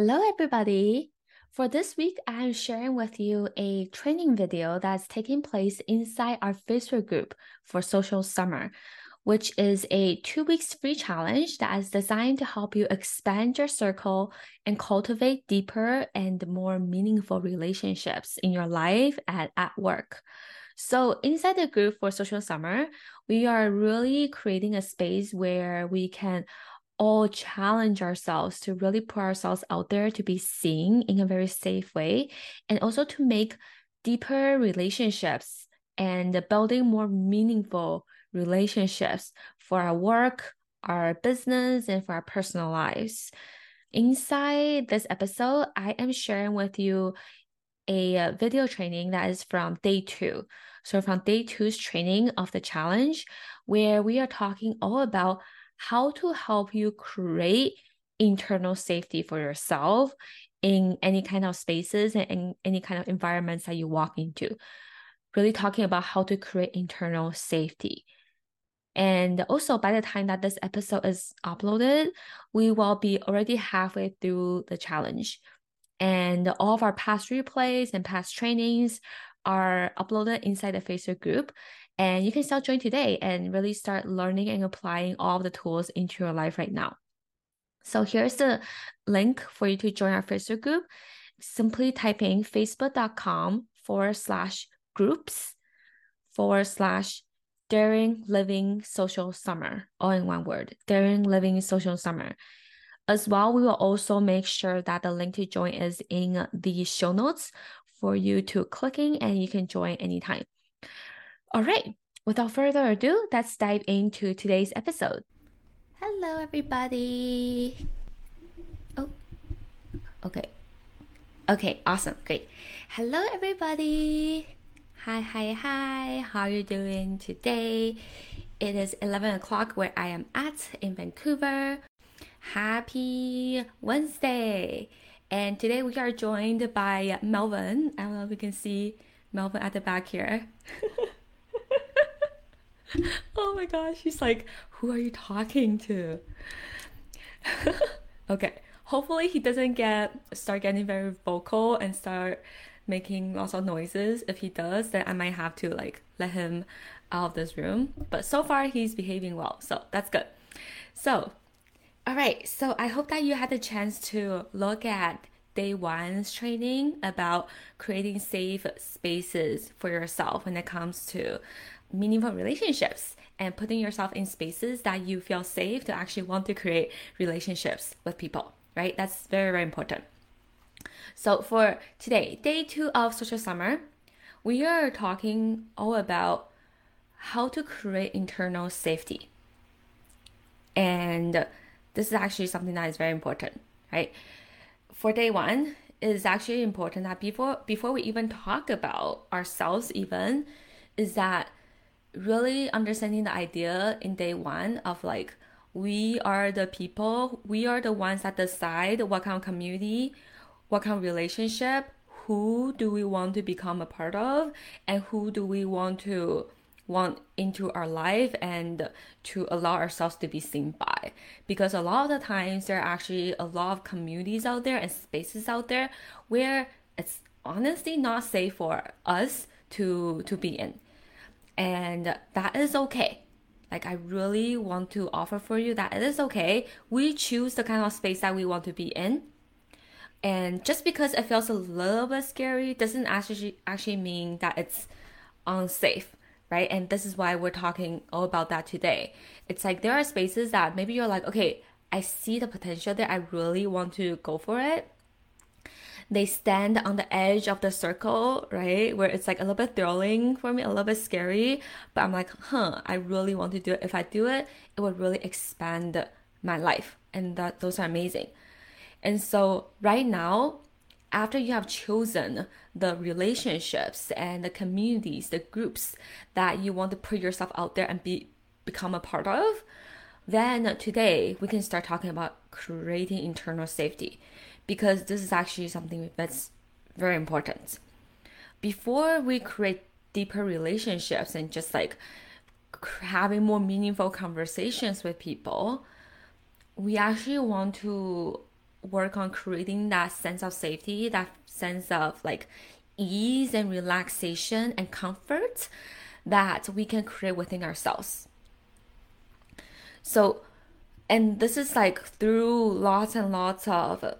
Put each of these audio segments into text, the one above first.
Hello, everybody. For this week, I'm sharing with you a training video that's taking place inside our Facebook group for Social Summer, which is a two weeks free challenge that is designed to help you expand your circle and cultivate deeper and more meaningful relationships in your life and at work. So, inside the group for Social Summer, we are really creating a space where we can all challenge ourselves to really put ourselves out there to be seen in a very safe way and also to make deeper relationships and building more meaningful relationships for our work, our business, and for our personal lives. Inside this episode, I am sharing with you a video training that is from day two. So, from day two's training of the challenge, where we are talking all about how to help you create internal safety for yourself in any kind of spaces and in any kind of environments that you walk into. Really talking about how to create internal safety. And also, by the time that this episode is uploaded, we will be already halfway through the challenge. And all of our past replays and past trainings are uploaded inside the Facebook group. And you can start join today and really start learning and applying all the tools into your life right now. So here's the link for you to join our Facebook group. Simply typing facebook.com forward slash groups forward slash daring living social summer, all in one word, daring living social summer. As well, we will also make sure that the link to join is in the show notes for you to clicking and you can join anytime. All right, without further ado, let's dive into today's episode. Hello, everybody. Oh, okay. Okay, awesome, great. Hello, everybody. Hi, hi, hi. How are you doing today? It is 11 o'clock where I am at in Vancouver. Happy Wednesday. And today we are joined by Melvin. I don't know if you can see Melvin at the back here. oh my gosh, he's like, who are you talking to? okay, hopefully he doesn't get start getting very vocal and start making lots of noises. If he does, then I might have to like let him out of this room. But so far he's behaving well, so that's good. So, all right, so I hope that you had the chance to look at day one's training about creating safe spaces for yourself when it comes to meaningful relationships and putting yourself in spaces that you feel safe to actually want to create relationships with people, right? That's very, very important. So, for today, day two of social summer, we are talking all about how to create internal safety. And this is actually something that is very important, right? For day one, it is actually important that before before we even talk about ourselves even is that really understanding the idea in day one of like we are the people, we are the ones that decide what kind of community, what kind of relationship, who do we want to become a part of, and who do we want to want into our life and to allow ourselves to be seen by. Because a lot of the times there are actually a lot of communities out there and spaces out there where it's honestly not safe for us to to be in and that is okay. Like, I really want to offer for you that it is okay. We choose the kind of space that we want to be in. And just because it feels a little bit scary doesn't actually actually mean that it's unsafe, right? And this is why we're talking all about that today. It's like there are spaces that maybe you're like, okay, I see the potential there. I really want to go for it they stand on the edge of the circle, right? Where it's like a little bit thrilling for me, a little bit scary. But I'm like, huh, I really want to do it. If I do it, it would really expand my life. And that those are amazing. And so right now, after you have chosen the relationships and the communities, the groups that you want to put yourself out there and be become a part of, then today we can start talking about creating internal safety because this is actually something that's very important. Before we create deeper relationships and just like having more meaningful conversations with people, we actually want to work on creating that sense of safety, that sense of like ease and relaxation and comfort that we can create within ourselves. So, and this is like through lots and lots of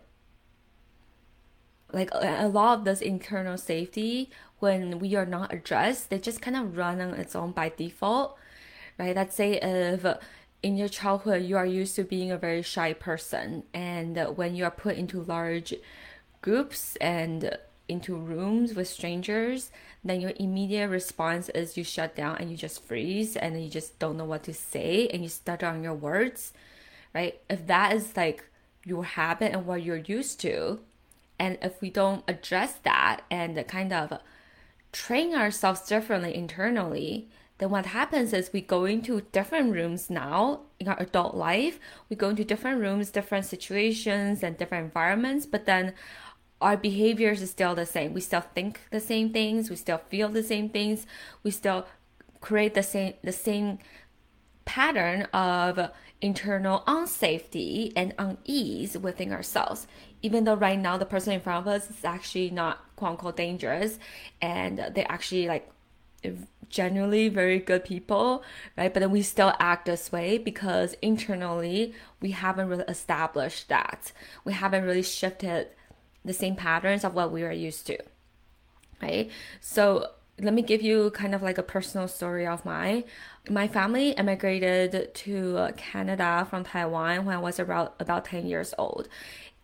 like a, lot of this internal safety when we are not addressed, they just kind of run on its own by default, right? Let's say if in your childhood you are used to being a very shy person, and when you are put into large groups and into rooms with strangers, then your immediate response is you shut down and you just freeze and you just don't know what to say and you stutter on your words, right? If that is like your habit and what you're used to, and if we don't address that and kind of train ourselves differently internally, then what happens is we go into different rooms now in our adult life. We go into different rooms, different situations, and different environments, but then our behaviors is still the same. We still think the same things, we still feel the same things, we still create the same the same pattern of internal unsafety and unease within ourselves. Even though right now the person in front of us is actually not quote unquote dangerous and they're actually like generally very good people, right? But then we still act this way because internally we haven't really established that. We haven't really shifted the same patterns of what we were used to. Right? So let me give you kind of like a personal story of mine. My family immigrated to Canada from Taiwan when I was about about 10 years old.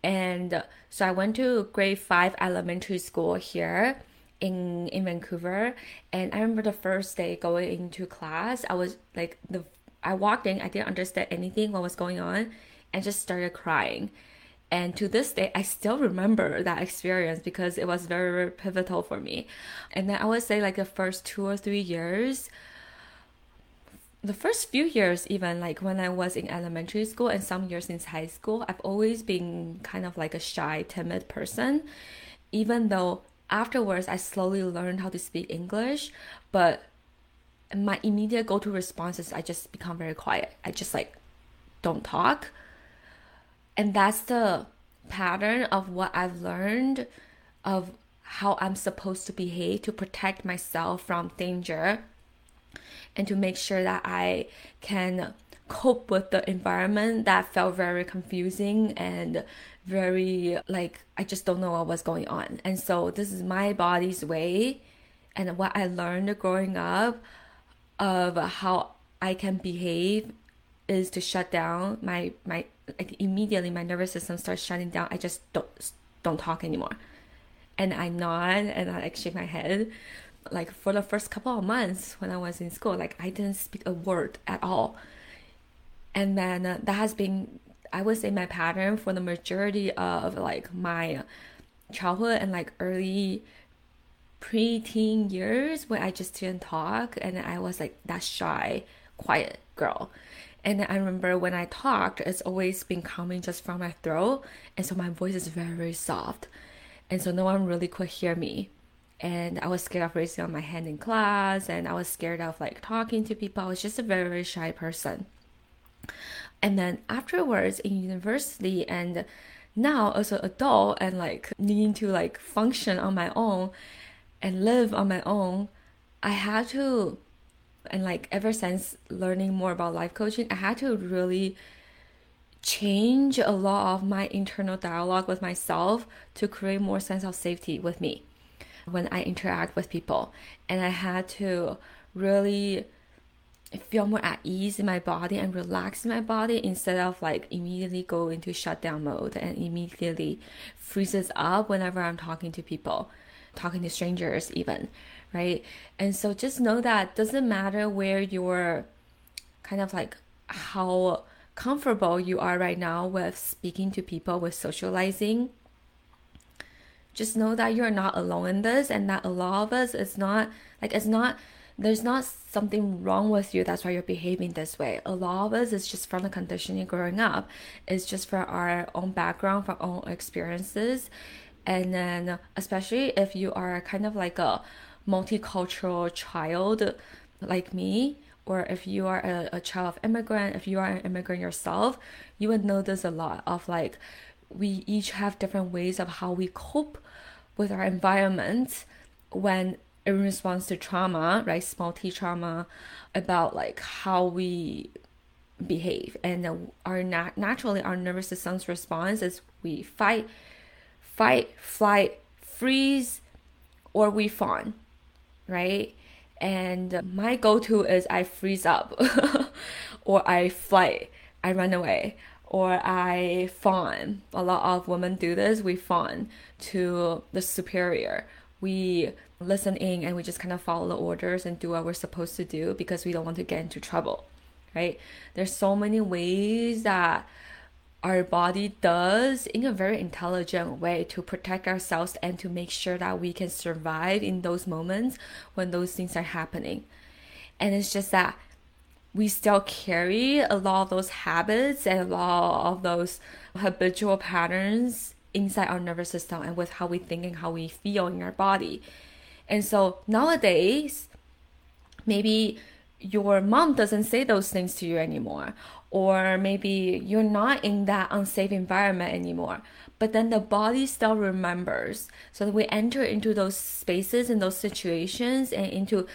And so I went to grade 5 elementary school here in in Vancouver and I remember the first day going into class I was like the I walked in I didn't understand anything what was going on and just started crying and to this day, I still remember that experience because it was very, very pivotal for me. And then I would say, like, the first two or three years, the first few years, even like when I was in elementary school and some years in high school, I've always been kind of like a shy, timid person. Even though afterwards I slowly learned how to speak English, but my immediate go to response is I just become very quiet. I just like don't talk and that's the pattern of what I've learned of how I'm supposed to behave to protect myself from danger and to make sure that I can cope with the environment that felt very confusing and very like I just don't know what was going on. And so this is my body's way and what I learned growing up of how I can behave is to shut down my my like immediately my nervous system starts shutting down. I just don't don't talk anymore, and I nod and I like shake my head. Like for the first couple of months when I was in school, like I didn't speak a word at all, and then uh, that has been I would say my pattern for the majority of like my childhood and like early pre-teen years when I just didn't talk and I was like that shy, quiet girl. And I remember when I talked, it's always been coming just from my throat. And so my voice is very, very soft. And so no one really could hear me. And I was scared of raising up my hand in class and I was scared of like talking to people. I was just a very, very shy person. And then afterwards in university and now as an adult and like needing to like function on my own and live on my own, I had to and like ever since learning more about life coaching, I had to really change a lot of my internal dialogue with myself to create more sense of safety with me when I interact with people. And I had to really feel more at ease in my body and relax my body instead of like immediately go into shutdown mode and immediately freezes up whenever I'm talking to people, talking to strangers even right? And so just know that doesn't matter where you're kind of like how comfortable you are right now with speaking to people, with socializing. Just know that you're not alone in this and that a lot of us it's not like it's not there's not something wrong with you that's why you're behaving this way. A lot of us is just from the conditioning growing up. It's just for our own background for our own experiences. And then especially if you are kind of like a multicultural child like me, or if you are a, a child of immigrant, if you are an immigrant yourself, you would notice a lot of like we each have different ways of how we cope with our environment when in response to trauma, right? Small t trauma, about like how we behave and our nat- naturally our nervous system's response is we fight fight flight freeze or we fawn right and my go-to is i freeze up or i fight i run away or i fawn a lot of women do this we fawn to the superior we listen in and we just kind of follow the orders and do what we're supposed to do because we don't want to get into trouble right? There's so many ways that our body does in a very intelligent way to protect ourselves and to make sure that we can survive in those moments when those things are happening. And it's just that we still carry a lot of those habits and a lot of those habitual patterns inside our nervous system and with how we think and how we feel in our body. And so nowadays, maybe your mom doesn't say those things to you anymore or maybe you're not in that unsafe environment anymore but then the body still remembers so we enter into those spaces and those situations and into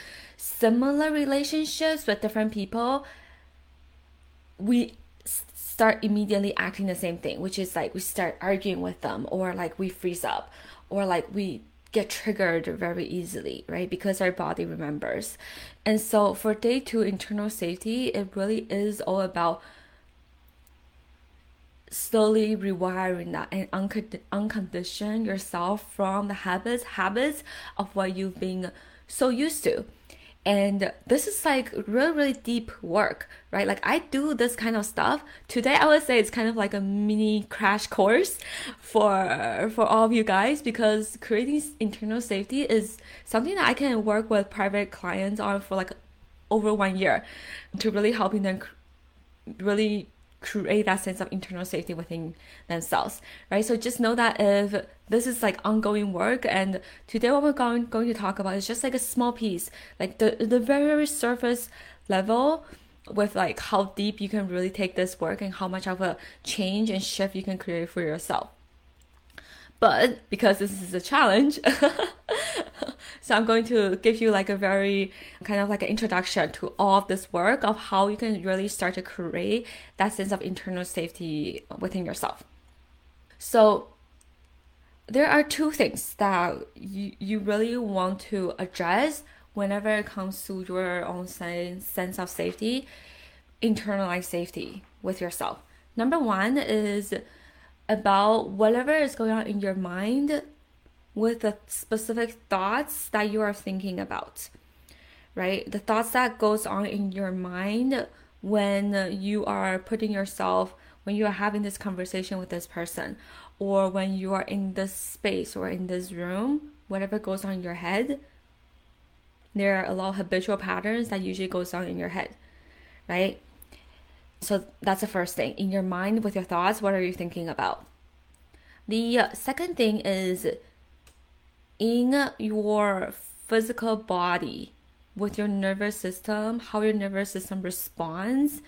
similar relationships with different people we start immediately acting the same thing which is like we start arguing with them or like we freeze up or like we get triggered very easily, right? Because our body remembers. And so for day two internal safety, it really is all about slowly rewiring that and uncondition yourself from the habits habits of what you've been so used to and this is like really really deep work right? Like i do this kind of stuff. Today i would say it's kind of like a mini crash course for for all of you guys because creating internal safety is something that i can work with private clients on for like over one year to really helping them really create that sense of internal safety within themselves, right? So just know that if this is like ongoing work, and today what we're going going to talk about is just like a small piece, like the the very, very surface level with like how deep you can really take this work and how much of a change and shift you can create for yourself. But because this is a challenge, so I'm going to give you like a very kind of like an introduction to all of this work of how you can really start to create that sense of internal safety within yourself. So there are two things that you, you really want to address whenever it comes to your own sense, sense of safety, internalized safety with yourself. Number one is about whatever is going on in your mind with the specific thoughts that you are thinking about right? The thoughts that goes on in your mind when you are putting yourself when you are having this conversation with this person or when you are in this space or in this room whatever goes on in your head there are a lot of habitual patterns that usually goes on in your head right so that's the first thing. In your mind, with your thoughts, what are you thinking about? The uh, second thing is in your physical body, with your nervous system, how your nervous system responds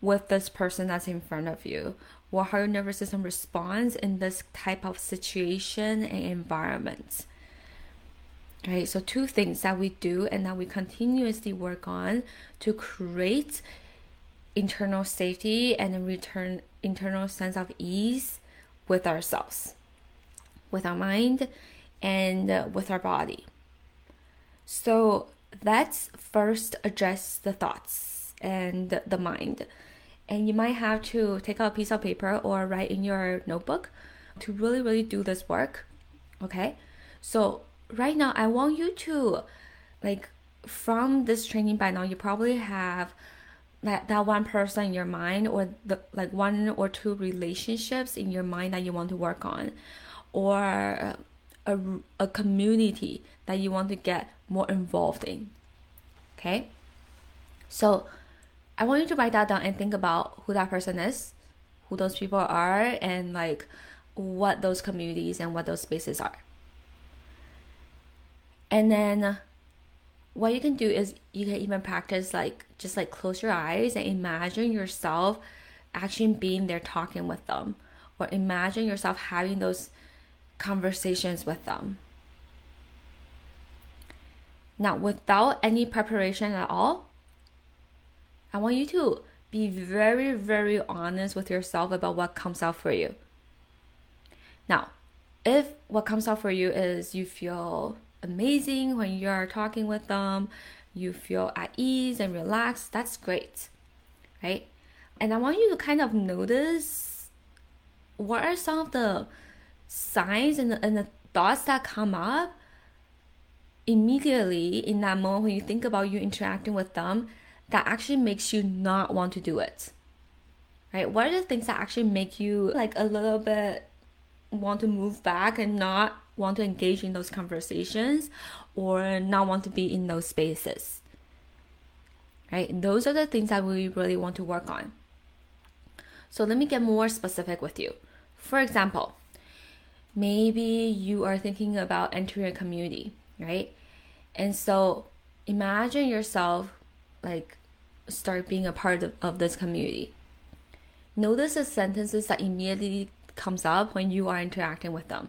with this person that's in front of you, or how your nervous system responds in this type of situation and environment. Right, so two things that we do and that we continuously work on to create internal safety and return internal sense of ease with ourselves, with our mind, and uh, with our body. So let's first address the thoughts and the mind. And you might have to take out a piece of paper or write in your notebook to really, really do this work. Okay? So, right now, I want you to, like, from this training by now, you probably have that that one person in your mind or the like one or two relationships in your mind that you want to work on? Or a, a community that you want to get more involved in? Okay? So i want you to write that down and think about who that person is who those people are and like what those communities and what those spaces are. And then what you can do is you can even practice like just like close your eyes and imagine yourself actually being there talking with them or imagine yourself having those conversations with them. Now, without any preparation at all, I want you to be very, very honest with yourself about what comes out for you. Now, if what comes out for you is you feel amazing when you're talking with them, you feel at ease and relaxed, that's great, right? And I want you to kind of notice what are some of the signs and the, and the thoughts that come up immediately in that moment when you think about you interacting with them that actually makes you not want to do it right what are the things that actually make you like a little bit want to move back and not want to engage in those conversations or not want to be in those spaces. Right? Those are the things that we really want to work on. So let me get more specific with you. For example, maybe you are thinking about entering a community, right? And so imagine yourself like start being a part of, of this community. Notice the sentences that immediately comes up when you are interacting with them.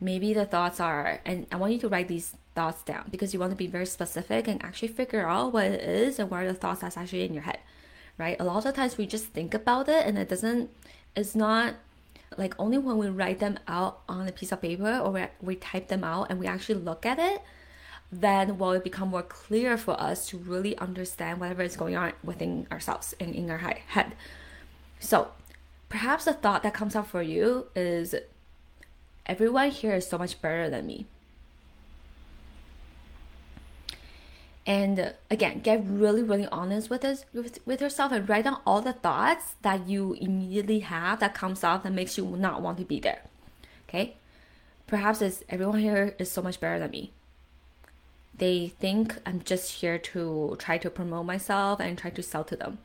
Maybe the thoughts are, and I want you to write these thoughts down because you want to be very specific and actually figure out what it is and what are the thoughts that's actually in your head, right? A lot of times we just think about it and it doesn't, it's not like only when we write them out on a piece of paper or we, we type them out and we actually look at it, then will it become more clear for us to really understand whatever is going on within ourselves and in our head. So Perhaps the thought that comes up for you is everyone here is so much better than me. And uh, again, get really, really honest with us with, with yourself and write down all the thoughts that you immediately have that comes up that makes you not want to be there. Okay? Perhaps it's everyone here is so much better than me. They think I'm just here to try to promote myself and try to sell to them.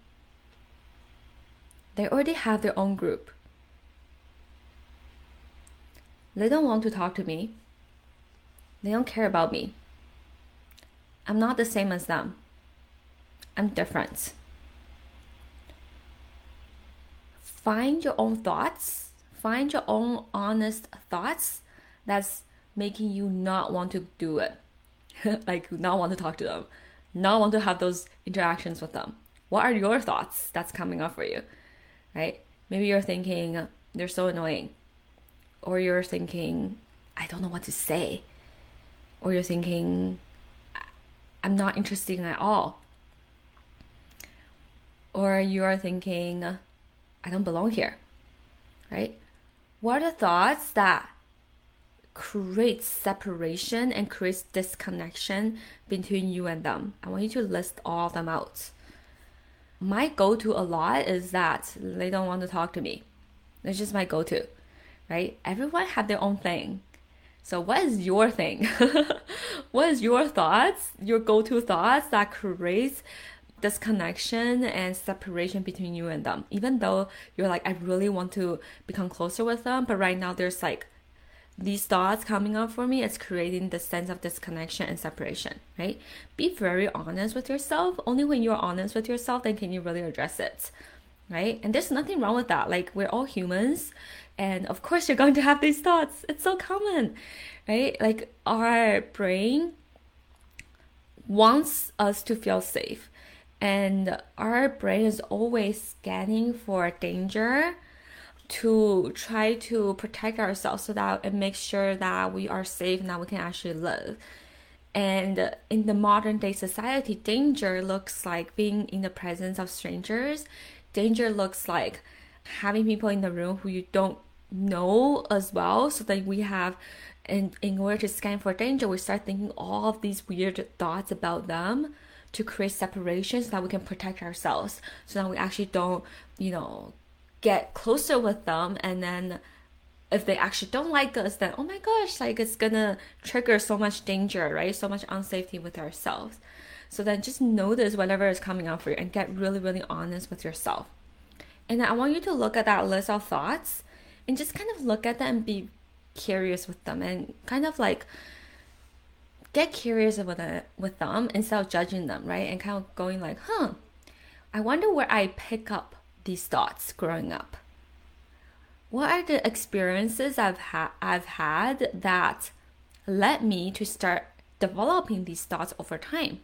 They already have their own group. They don't want to talk to me. They don't care about me. I'm not the same as them. I'm different. Find your own thoughts. Find your own honest thoughts that's making you not want to do it. like, not want to talk to them, not want to have those interactions with them. What are your thoughts that's coming up for you? right? Maybe you're thinking, they're so annoying. Or you're thinking, I don't know what to say. Or you're thinking, I'm not interested at all. Or you're thinking, I don't belong here, right? What are the thoughts that create separation and creates disconnection between you and them? I want you to list all of them out my go to a lot is that they don't want to talk to me. That's just my go to, right? Everyone have their own thing. So what is your thing? what is your thoughts, your go to thoughts that creates disconnection and separation between you and them? Even though you're like, I really want to become closer with them, but right now there's like these thoughts coming up for me, it's creating the sense of disconnection and separation, right? Be very honest with yourself. Only when you're honest with yourself, then can you really address it, right? And there's nothing wrong with that. Like, we're all humans. And of course, you're going to have these thoughts. It's so common, right? Like, our brain wants us to feel safe. And our brain is always scanning for danger to try to protect ourselves so that it makes sure that we are safe and that we can actually live. And in the modern day society, danger looks like being in the presence of strangers. Danger looks like having people in the room who you don't know as well. So that we have, in, in order to scan for danger, we start thinking all of these weird thoughts about them to create separation so that we can protect ourselves. So that we actually don't, you know, get closer with them and then if they actually don't like us then oh my gosh like it's gonna trigger so much danger right so much unsafety with ourselves so then just notice whatever is coming up for you and get really really honest with yourself and i want you to look at that list of thoughts and just kind of look at them and be curious with them and kind of like get curious with it with them instead of judging them right and kind of going like huh i wonder where i pick up these thoughts growing up? what are the experiences I've had I've had that led me to start developing these thoughts over time.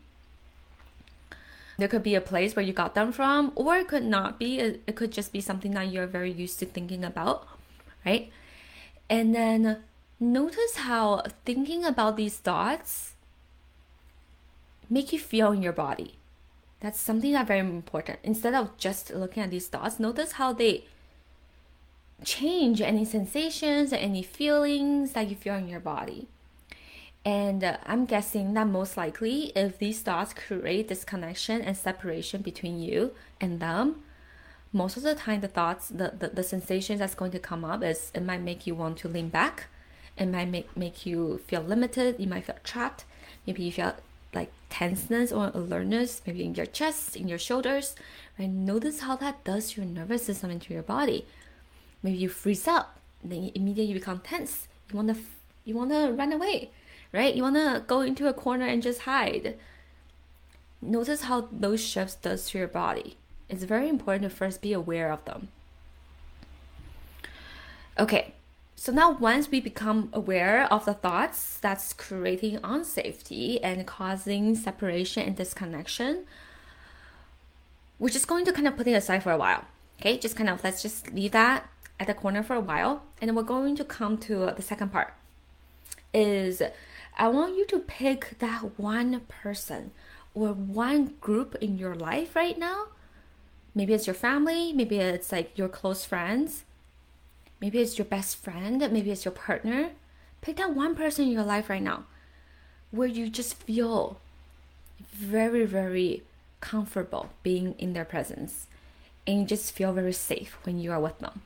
There could be a place where you got them from, or it could not be. It could just be something that you're very used to thinking about, right? And then notice how thinking about these thoughts make you feel in your body. That's something that's very important. Instead of just looking at these thoughts, notice how they change any sensations any feelings that you feel in your body. And uh, I'm guessing that most likely, if these thoughts create disconnection and separation between you and them, most of the time the thoughts, the, the, the sensations that's going to come up is it might make you want to lean back. It might make, make you feel limited. You might feel trapped. Maybe you feel like tenseness or alertness, maybe in your chest, in your shoulders. Right? Notice how that does your nervous system into your body. Maybe you freeze up, then immediately you become tense. You wanna you wanna run away right? You want to go into a corner and just hide. Notice how those shifts does to your body. It's very important to first be aware of them. Okay, so now once we become aware of the thoughts that's creating unsafety and causing separation and disconnection, we're just going to kind of put it aside for a while. Okay, just kind of let's just leave that at the corner for a while, and then we're going to come to the second part. Is I want you to pick that one person or one group in your life right now. Maybe it's your family, maybe it's like your close friends, maybe it's your best friend, maybe it's your partner. Pick that one person in your life right now where you just feel very, very comfortable being in their presence and you just feel very safe when you are with them.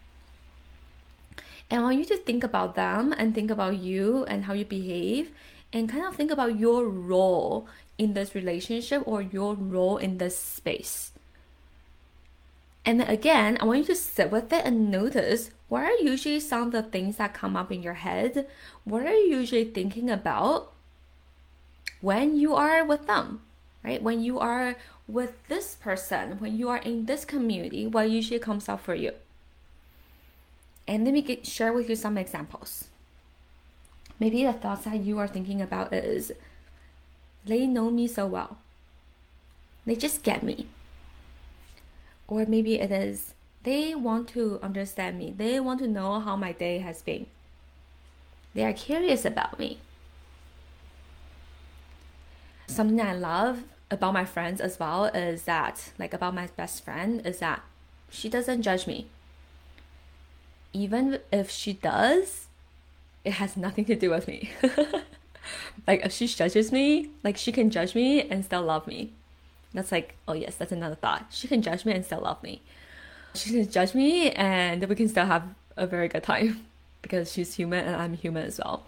And I want you to think about them and think about you and how you behave and kind of think about your role in this relationship or your role in this space. And then again, I want you to sit with it and notice what are usually some of the things that come up in your head? What are you usually thinking about when you are with them, right? When you are with this person, when you are in this community, what usually comes up for you? And let me get, share with you some examples. Maybe the thoughts that you are thinking about is they know me so well. They just get me. Or maybe it is they want to understand me. They want to know how my day has been. They are curious about me. Something I love about my friends as well is that, like about my best friend, is that she doesn't judge me. Even if she does, it has nothing to do with me. like if she judges me, like she can judge me and still love me. That's like, oh yes, that's another thought. She can judge me and still love me. She can judge me and we can still have a very good time because she's human and I'm human as well.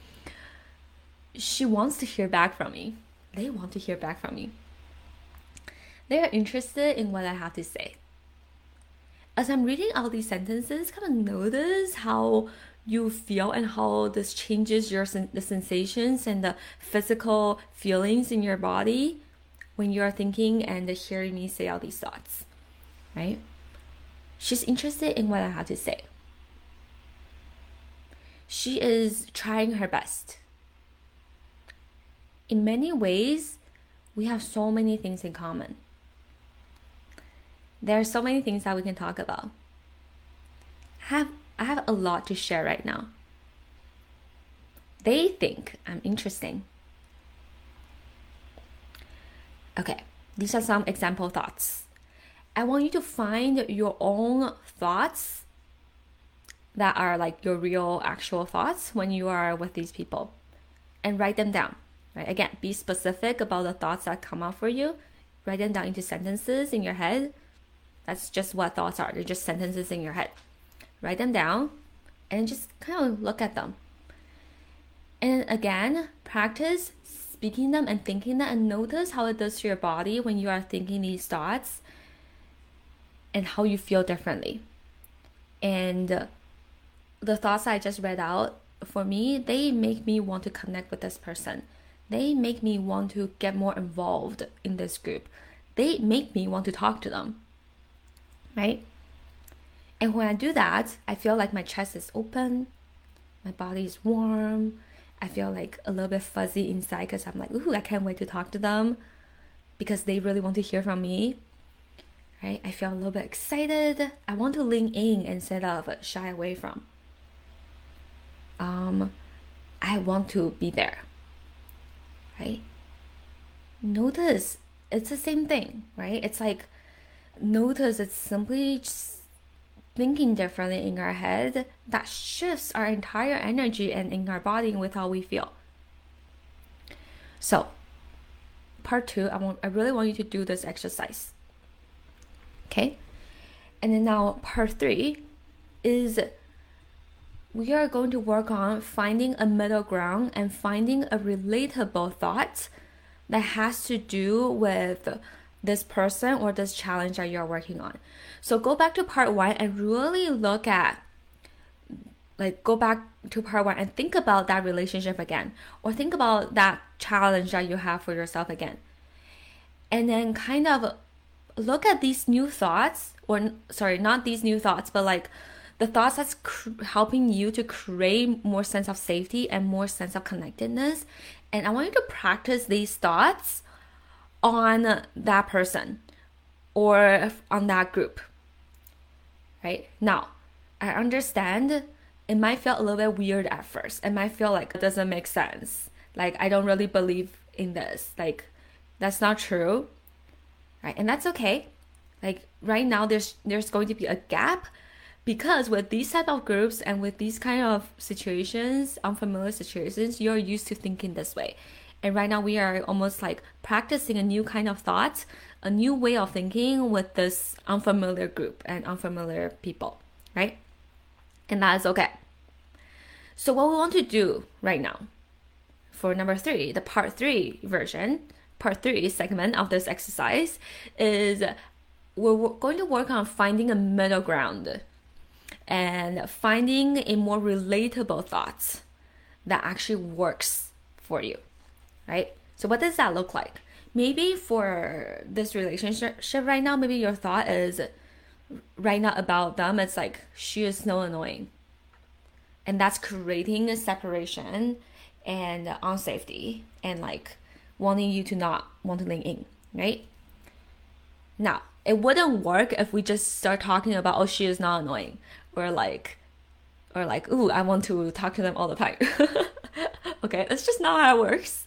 She wants to hear back from me. They want to hear back from me. They are interested in what I have to say. As I'm reading all these sentences, kind of notice how you feel and how this changes your the sensations and the physical feelings in your body when you are thinking and hearing me say all these thoughts right? She's interested in what i have to say. She is trying her best. In many ways we have so many things in common. There are so many things that we can talk about. Have I have a lot to share right now. They think I'm interesting. Okay, these are some example thoughts. I want you to find your own thoughts that are like your real actual thoughts when you are with these people and write them down. Right? Again, be specific about the thoughts that come up for you. Write them down into sentences in your head. That's just what thoughts are. They're just sentences in your head write them down, and just kind of look at them. And again, practice speaking them and thinking them, and notice how it does to your body when you are thinking these thoughts and how you feel differently. And the thoughts I just read out, for me, they make me want to connect with this person. They make me want to get more involved in this group. They make me want to talk to them. Right? And when I do that, I feel like my chest is open, my body is warm. I feel like a little bit fuzzy inside because I'm like, ooh, I can't wait to talk to them because they really want to hear from me. Right? I feel a little bit excited. I want to lean in instead of shy away from. Um, I want to be there. Right? Notice it's the same thing, right? It's like notice it's simply just thinking differently in our head that shifts our entire energy and in our body with how we feel. So, part two, I want I really want you to do this exercise. Okay? And then now part three is we are going to work on finding a middle ground and finding a relatable thought that has to do with this person or this challenge that you're working on. So go back to part one and really look at, like, go back to part one and think about that relationship again, or think about that challenge that you have for yourself again. And then kind of look at these new thoughts, or sorry, not these new thoughts, but like the thoughts that's cr- helping you to create more sense of safety and more sense of connectedness. And I want you to practice these thoughts on that person or on that group. Right? Now, I understand it might feel a little bit weird at first. It might feel like it doesn't make sense. Like I don't really believe in this. Like that's not true. Right? And that's okay. Like right now there's there's going to be a gap because with these type of groups and with these kind of situations, unfamiliar situations, you're used to thinking this way. And right now we are almost like practicing a new kind of thought, a new way of thinking with this unfamiliar group and unfamiliar people, right? And that is okay. So what we want to do right now for number three, the part three version, part three segment of this exercise is we're going to work on finding a middle ground and finding a more relatable thought that actually works for you right? So what does that look like? Maybe for this relationship right now, maybe your thought is right now about them, it's like she is so annoying. And that's creating a separation and unsafety and like wanting you to not want to lean in, right? Now, it wouldn't work if we just start talking about oh she is not annoying or like or like ooh I want to talk to them all the time. okay, that's just not how it works.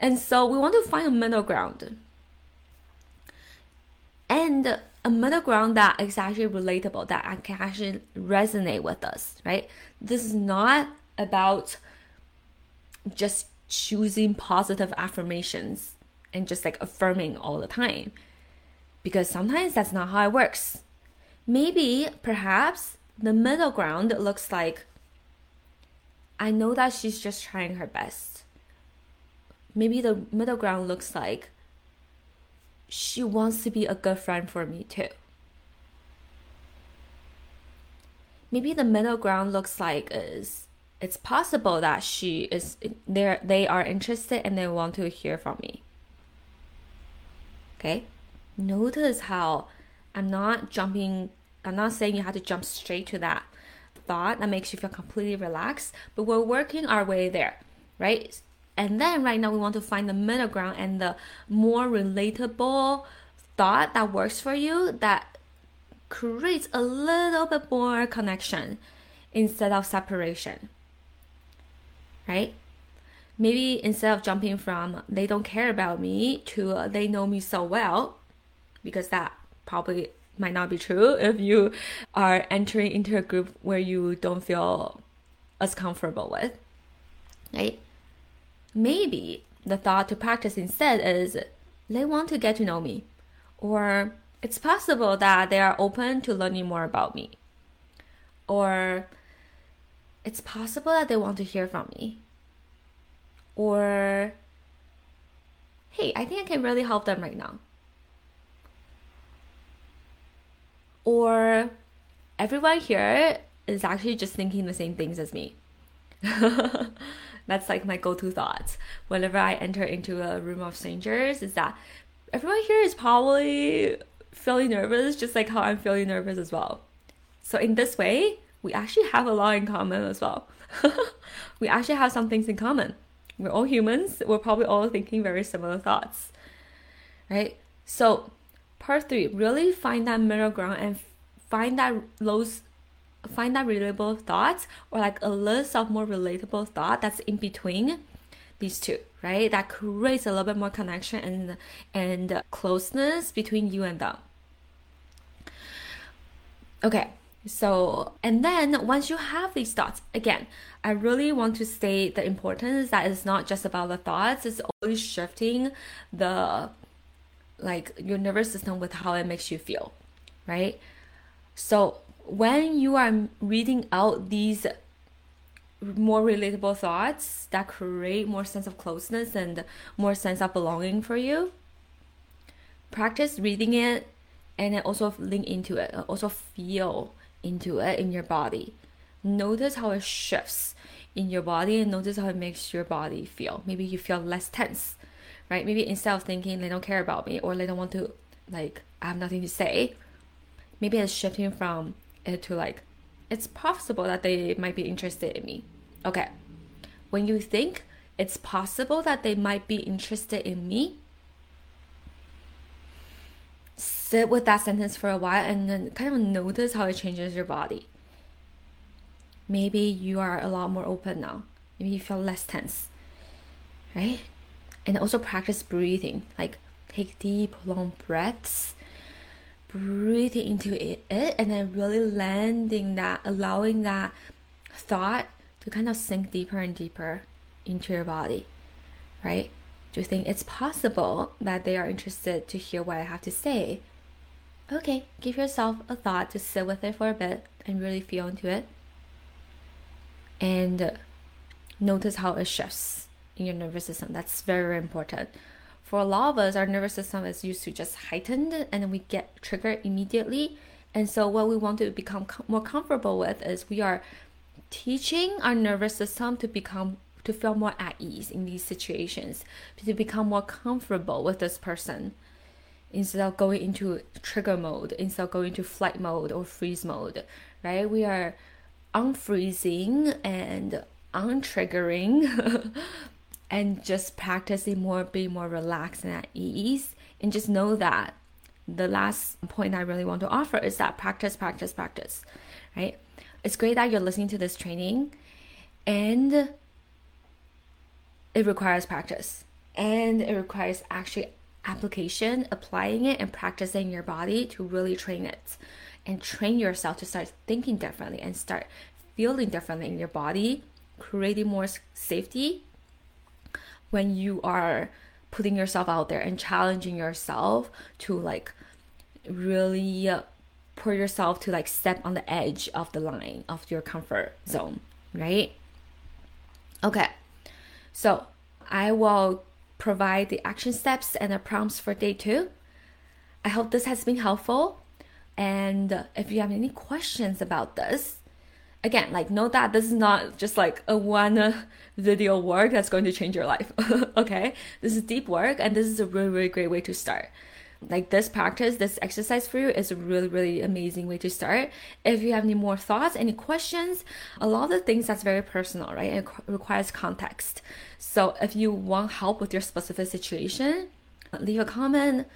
And so we want to find a middle ground. And a middle ground that is actually relatable, that can actually resonate with us, right? This is not about just choosing positive affirmations and just like affirming all the time. Because sometimes that's not how it works. Maybe, perhaps, the middle ground looks like I know that she's just trying her best maybe the middle ground looks like she wants to be a good friend for me too. Maybe the middle ground looks like is it's possible that she is there they are interested and they want to hear from me. Okay? Notice how I'm not jumping I'm not saying you have to jump straight to that thought that makes you feel completely relaxed, but we're working our way there, right? And then right now we want to find the middle ground and the more relatable thought that works for you that creates a little bit more connection instead of separation. Right? Maybe instead of jumping from they don't care about me to uh, they know me so well, because that probably might not be true if you are entering into a group where you don't feel as comfortable with. Right? Maybe the thought to practice instead is they want to get to know me, or it's possible that they are open to learning more about me, or it's possible that they want to hear from me, or hey, I think I can really help them right now. Or everyone here is actually just thinking the same things as me. That's like my go-to thoughts whenever I enter into a room of strangers. Is that everyone here is probably feeling nervous, just like how I'm feeling nervous as well. So in this way, we actually have a lot in common as well. we actually have some things in common. We're all humans. We're probably all thinking very similar thoughts, right? So, part three, really find that middle ground and find that those find that relatable thoughts or like a list of more relatable thought that's in between these two, right? That creates a little bit more connection and and closeness between you and them. Okay, so and then once you have these thoughts, again, I really want to state the importance that it's not just about the thoughts, it's always shifting the like your nervous system with how it makes you feel, right? So when you are reading out these more relatable thoughts that create more sense of closeness and more sense of belonging for you, practice reading it and then also link into it, also feel into it in your body. Notice how it shifts in your body and notice how it makes your body feel. Maybe you feel less tense, right? Maybe instead of thinking they don't care about me or they don't want to, like, I have nothing to say, maybe it's shifting from it to like, it's possible that they might be interested in me. Okay. When you think it's possible that they might be interested in me, sit with that sentence for a while and then kind of notice how it changes your body. Maybe you are a lot more open now. Maybe you feel less tense, right? And also practice breathing. Like take deep, long breaths breathing into it, and then really landing that, allowing that thought to kind of sink deeper and deeper into your body, right? Do you think it's possible that they are interested to hear what I have to say? Okay, give yourself a thought to sit with it for a bit and really feel into it. And notice how it shifts in your nervous system. That's very, very important for a lot of us, our nervous system is used to just heightened and we get triggered immediately. And so, what we want to become more comfortable with is we are teaching our nervous system to become to feel more at ease in these situations, to become more comfortable with this person instead of going into trigger mode, instead of going into flight mode or freeze mode, right? We are unfreezing and untriggering and just practicing more, being more relaxed and at ease. And just know that the last point I really want to offer is that practice, practice, practice, right? It's great that you're listening to this training and it requires practice and it requires actually application, applying it and practicing your body to really train it and train yourself to start thinking differently and start feeling differently in your body, creating more safety when you are putting yourself out there and challenging yourself to like really put yourself to like step on the edge of the line of your comfort zone, right? Okay, so I will provide the action steps and the prompts for day two. I hope this has been helpful. And if you have any questions about this, again, like know that this is not just like a one video work that's going to change your life. okay, this is deep work, and this is a really really great way to start. Like this practice, this exercise for you is a really really amazing way to start. If you have any more thoughts, any questions, a lot of the things that's very personal, right? It requires context. So if you want help with your specific situation, leave a comment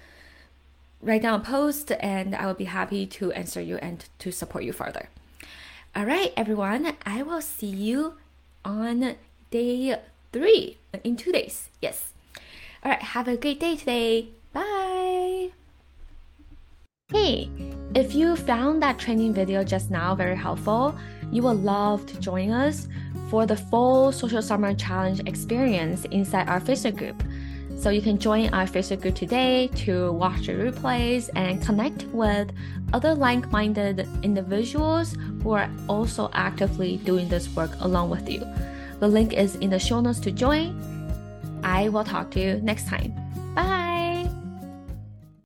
write down a post and I will be happy to answer you and to support you further. All right, everyone, I will see you on day three in two days. Yes. All right, have a great day today. Bye. Hey, if you found that training video just now very helpful, you will love to join us for the full Social Summer Challenge experience inside our Facebook group. So you can join our Facebook group today to watch the replays and connect with other like minded individuals who are also actively doing this work along with you. The link is in the show notes to join. I will talk to you next time. Bye.